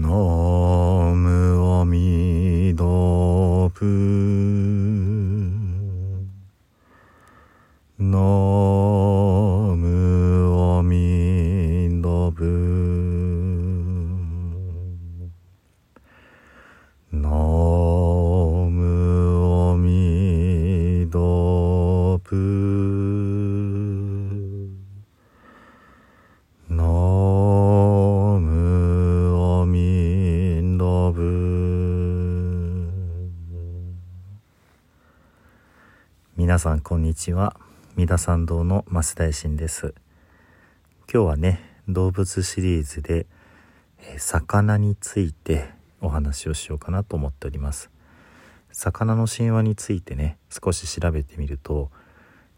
ナムアミダプさんこんにちは。三田参道の増大臣です。今日はね動物シリーズで、え魚についてお話をしようかなと思っております。魚の神話についてね少し調べてみると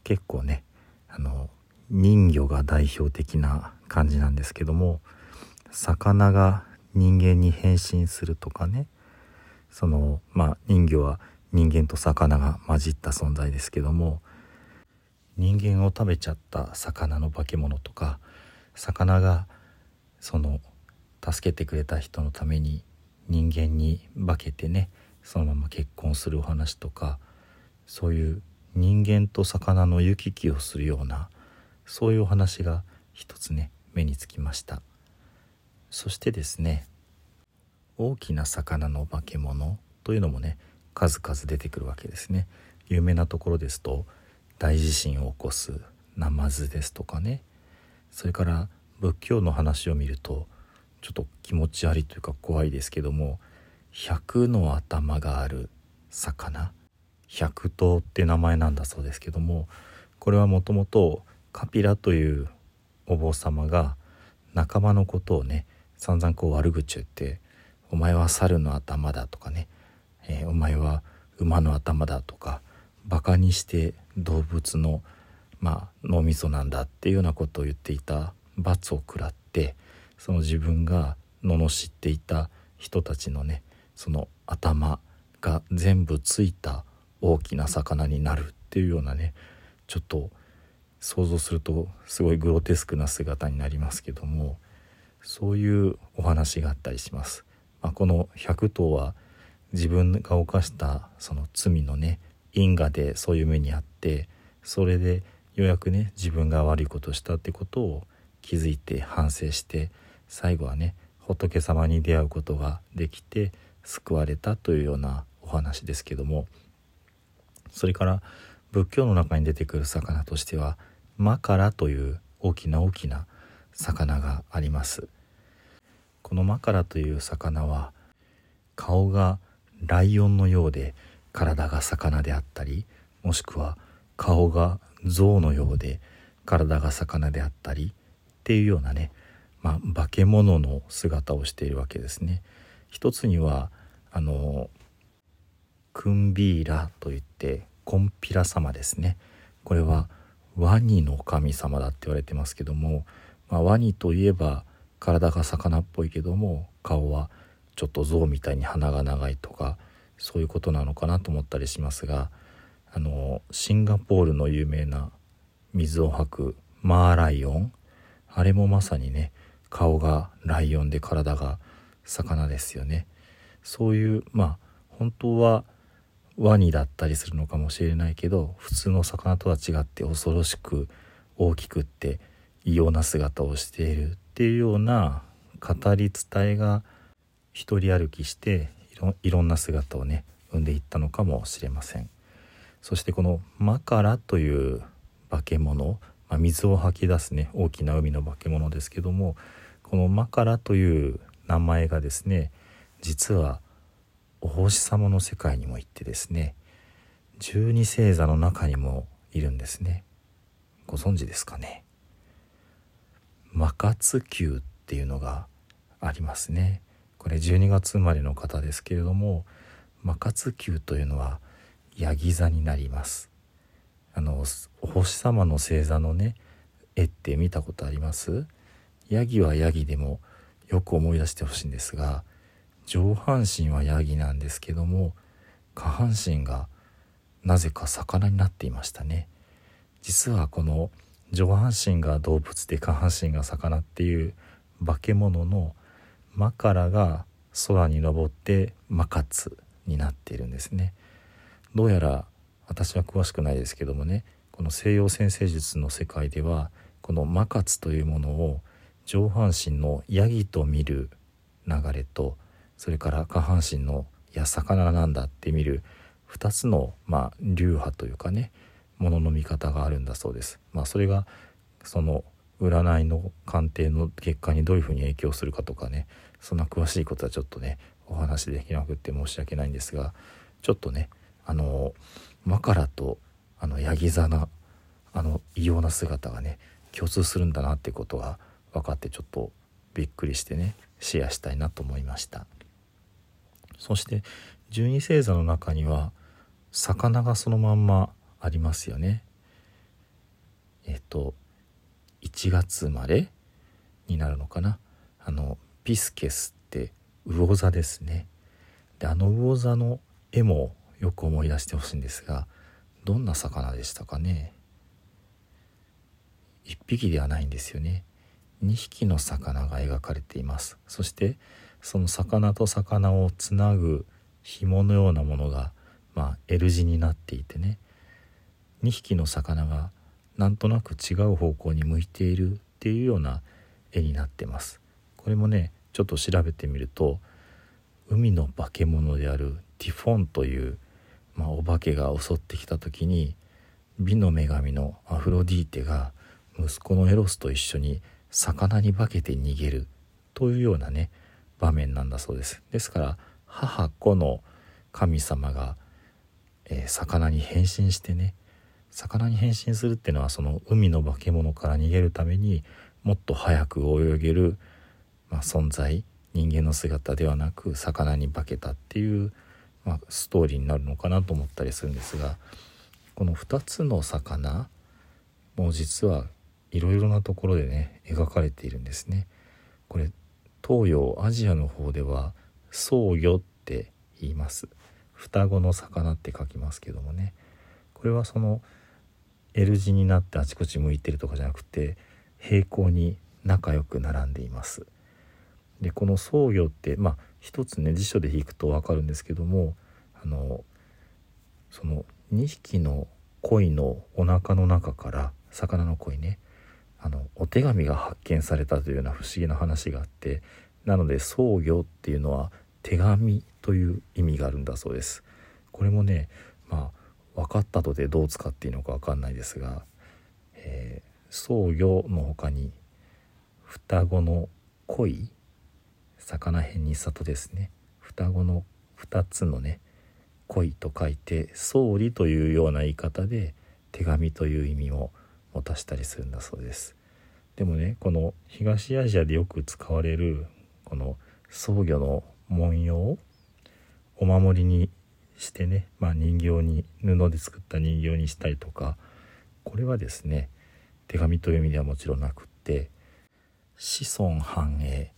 結構ねあの人魚が代表的な感じなんですけども魚が人間に変身するとかねそのまあ人魚は人間と魚が混じった存在ですけども人間を食べちゃった魚の化け物とか魚がその助けてくれた人のために人間に化けてねそのまま結婚するお話とかそういう人間と魚の行き来をするようなそういうお話が一つね目につきました。そしてですね大きな魚の化け物というのもね数々出てくるわけですね。有名なところですと大地震を起こすナマズですとかね。それから仏教の話を見るとちょっと気持ち悪いというか怖いですけども100の頭がある魚。百頭って名前なんだそうですけどもこれはもともとカピラというお坊様が仲間のことをね散々こう悪口言って「お前は猿の頭だ」とかね、えーお前は馬の頭だ」とかバカにして動物のまあ脳みそなんだっていうようなことを言っていた罰を食らってその自分が罵っていた人たちのねその頭が全部ついた大きな魚になるっていうようなねちょっと想像するとすごいグロテスクな姿になりますけどもそういうお話があったりします。まあ、この百頭は自分が犯したその罪のね因果でそういう目にあってそれでようやくね自分が悪いことをしたってことを気づいて反省して最後はね仏様に出会うことができて救われたというようなお話ですけどもそれから仏教の中に出てくる魚としてはマカラという大きな大きな魚があります。このマカラという魚は顔がライオンのようで体が魚であったりもしくは顔が象のようで体が魚であったりっていうようなね、まあ、化け物の姿をしているわけですね。一つにはあのクンビーラといってコンピラ様ですねこれはワニの神様だって言われてますけども、まあ、ワニといえば体が魚っぽいけども顔はちょっと象みたいに鼻が長いとかそういうことなのかなと思ったりしますがあのシンガポールの有名な水を吐くマーライオン。あれもまさにね顔がライオンで体が魚ですよね。そういうまあ本当はワニだったりするのかもしれないけど普通の魚とは違って恐ろしく大きくって異様な姿をしているっていうような語り伝えが一人歩きしていろんな姿をね生んでいったのかもしれません。そしてこのマカラという化け物、まあ、水を吐き出すね大きな海の化け物ですけどもこのマカラという名前がですね実はお星様の世界にも行ってですね十二星座の中にもいるんですね。ご存知ですかね？マカツ球っていうのがありますね。これ12月生まれの方ですけれどもマカツ球というのはヤギ座になります。あのお星様の星座のね絵って見たことあります？ヤギはヤギでもよく思い出してほしいんですが上半身はヤギなんですけども下半身がなぜか魚になっていましたね。実はこの上半身が動物で下半身が魚っていう化け物のマカラが空に昇ってマカツになっているんですねどうやら私は詳しくないですけどもねこの西洋占星術の世界ではこのマカツというものを上半身のヤギと見る流れとそれから下半身のいや魚なんだって見る2つのまあ流派というかねものの見方があるんだそうです。まあ、それがその占いの鑑定の結果にどういうふうに影響するかとかねそんな詳しいことはちょっとねお話できなくって申し訳ないんですがちょっとねあのマカラとあのヤギ座なあの異様な姿がね共通するんだなってことが分かってちょっとびっくりしてねシェアしたいなと思いました。そして十二星座の中には魚がそのまんまありますよね。えっと1月まれになるのかな？あのピスケスって魚座ですね。であの魚座の絵もよく思い出してほしいんですがどんな魚でしたかね？1匹ではないんですよね。2匹の魚が描かれています。そしてその魚と魚をつなぐ紐のようなものが、まあ、L 字になっていてね。2匹の魚がなんとなく違う方向に向いているっていうような絵になってます。これもねちょっと調べてみると海の化け物であるティフォンという、まあ、お化けが襲ってきた時に美の女神のアフロディーテが息子のエロスと一緒に魚に化けて逃げるというようなね場面なんだそうです。ですから母子の神様が、えー、魚に変身してね魚に変身するっていうのはその海の化け物から逃げるためにもっと早く泳げる、まあ、存在人間の姿ではなく魚に化けたっていう、まあ、ストーリーになるのかなと思ったりするんですがこの2つの魚も実はいろいろなところでね描かれているんですね。これ東洋アジアの方では双魚って言います双子の魚って書きますけどもねこれはその L 字になってあちこち向いてるとかじゃなくて平行に仲良く並んでいます。でこの僧魚ってまあ一つね辞書で引くと分かるんですけどもあのその2匹の鯉のお腹の中から魚の鯉ねあのお手紙が発見されたというような不思議な話があってなので僧魚っていうのは手紙という意味があるんだそうです。これもねまあ分かったとでどう使っていいのか分かんないですが、えー、僧魚の他に双子の恋魚辺に里ですね。双子の2つのね恋と書いて「総理」というような言い方で手紙という意味を持たしたりするんだそうです。でもねこの東アジアでよく使われるこの僧侶の文様お守りにしてね、まあ、人形に布で作った人形にしたりとかこれはですね手紙という意味ではもちろんなくって子孫繁栄、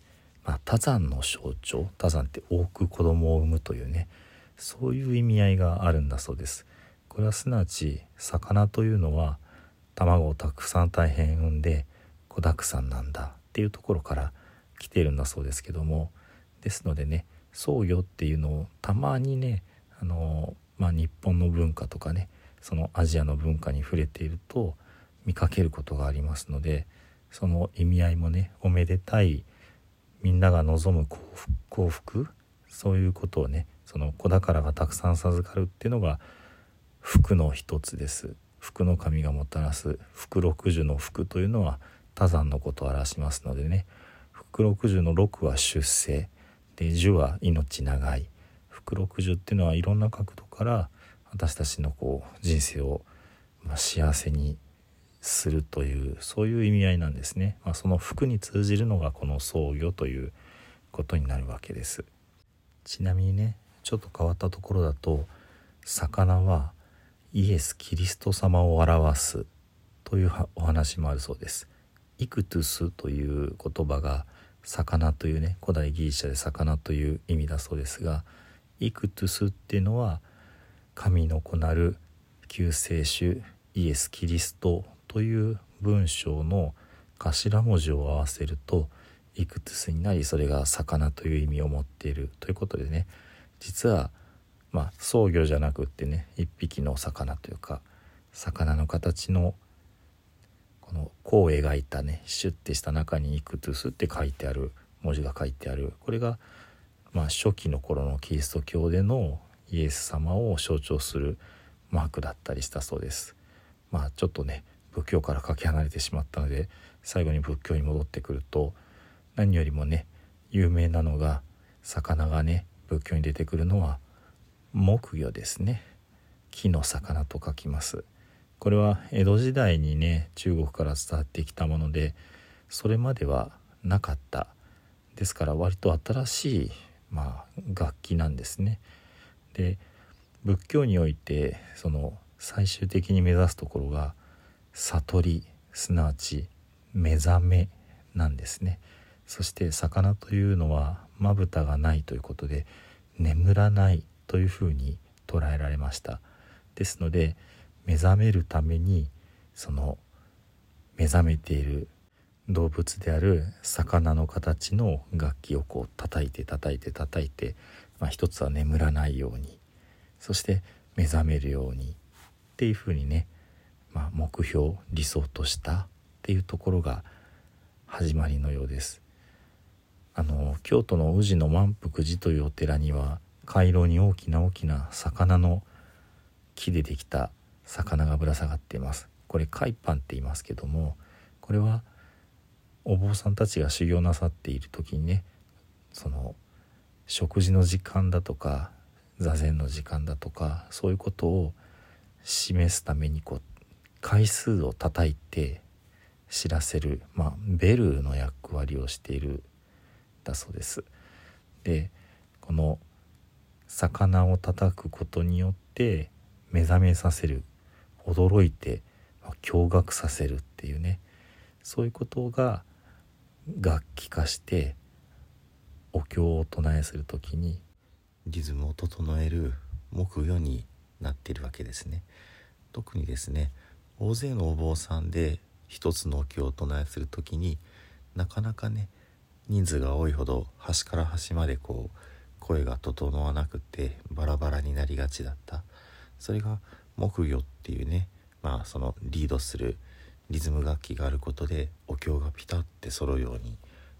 まあ、多山の象徴多山って多く子供を産むというねそういう意味合いがあるんだそうです。これはすなわち魚というのは卵をたくさん大変産んで子だくさんなんだっていうところから来ているんだそうですけどもですのでね僧侶っていうのをたまにねあの、まあ、日本の文化とかねそのアジアの文化に触れていると見かけることがありますのでその意味合いもねおめでたいみんなが望む幸福そういうことをねその子宝がたくさん授かるっていうのが福の一つです。福の神がもたらす福六十の福というのは多山のことを表しますのでね福六十の六は出世で十は命長い。福60っていうのはいろんな角度から私たちのこう人生を、ま幸せにするというそういう意味合いなんですね、まあ、その服に通じるのがこの創業ということになるわけです。ちなみにねちょっと変わったところだと魚はイエス・キリスト様を表すというお話もあるそうです。イクトゥスという言葉が魚というね古代ギリシャで魚という意味だそうですがイクトゥスっていうのは神の子なる救世主イエス・キリストという文章の頭文字を合わせるといくつすになりそれが魚という意味を持っているということでね。実はまあ創魚じゃなくってね一匹の魚というか魚の形のこの弧を描いたねシュッてした中に「イクトゥス」って書いてある文字が書いてある。これがまあ初期の頃のキリスト教でのイエス様を象徴するマークだったりしたそうです。まあちょっとね仏教からかけ離れてしまったので最後に仏教に戻ってくると何よりもね有名なのが魚がね仏教に出てくるのは木魚ですね。木の魚と書きます。これは江戸時代にね中国から伝わってきたものでそれまではなかった。ですから割と新しい、まあ、楽器なんですね。で仏教においてその最終的に目指すところが悟りすなわち目覚めなんですね。そして魚というのはまぶたがないということで眠らないというふうに捉えられました。ですので目覚めるためにその目覚めている動物である魚の形の楽器をこう叩いて叩いて叩いて、まあ、一つは眠らないようにそして目覚めるようにっていうふうにね、まあ、目標理想としたっていうところが始まりのようです。あの京都の宇治の満福寺というお寺には回廊に大きな大きな魚の木でできた魚がぶら下がっていますこれ海パンって言いますけどもこれはお坊さんたちが修行なさっている時にねその食事の時間だとか座禅の時間だとかそういうことを示すためにこう回数を叩いて知らせる、まあ、ベルの役割をしているだそうです。でこの魚を叩くことによって目覚めさせる驚いて驚愕させるっていうねそういうことが楽器化してお経を唱えする時にリズムを整える木魚になっているわけですね。特にですね大勢のお坊さんで一つのお経を唱えする時になかなかね人数が多いほど端から端までこう声が整わなくてバラバラになりがちだったそれが木魚っていうねまあそのリードするリズム楽器があることでお経がピタッて揃うように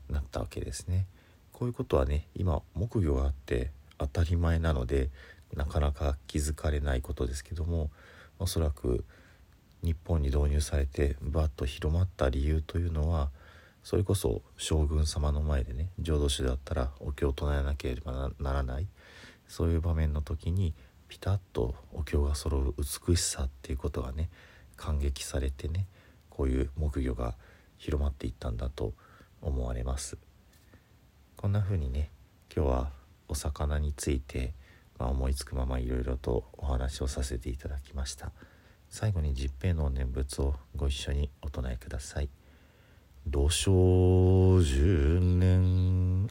なったわけですね。こういうことはね今木魚があって当たり前なのでなかなか気づかれないことですけどもおそらく日本に導入されてバッと広まった理由というのはそれこそ将軍様の前でね浄土宗だったらお経を唱えなければならない。そういう場面の時にピタッとお経が揃う美しさっていうことがね感激されてねこういう木魚が広まっていったんだと思われます。こんな風にね今日はお魚について、まあ、思いつくままいろいろとお話をさせていただきました。最後に十平の念仏をご一緒にお唱えください「土生十年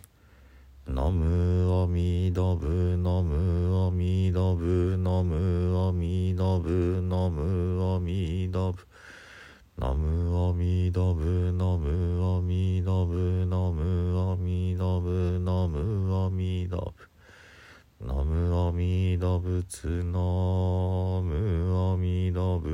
ナムアミダブナムアミダブナムアミダブナムアミダブナムアミダブナムアミダブナムアミダブナムアミダブナムアミダブツナムアミダブ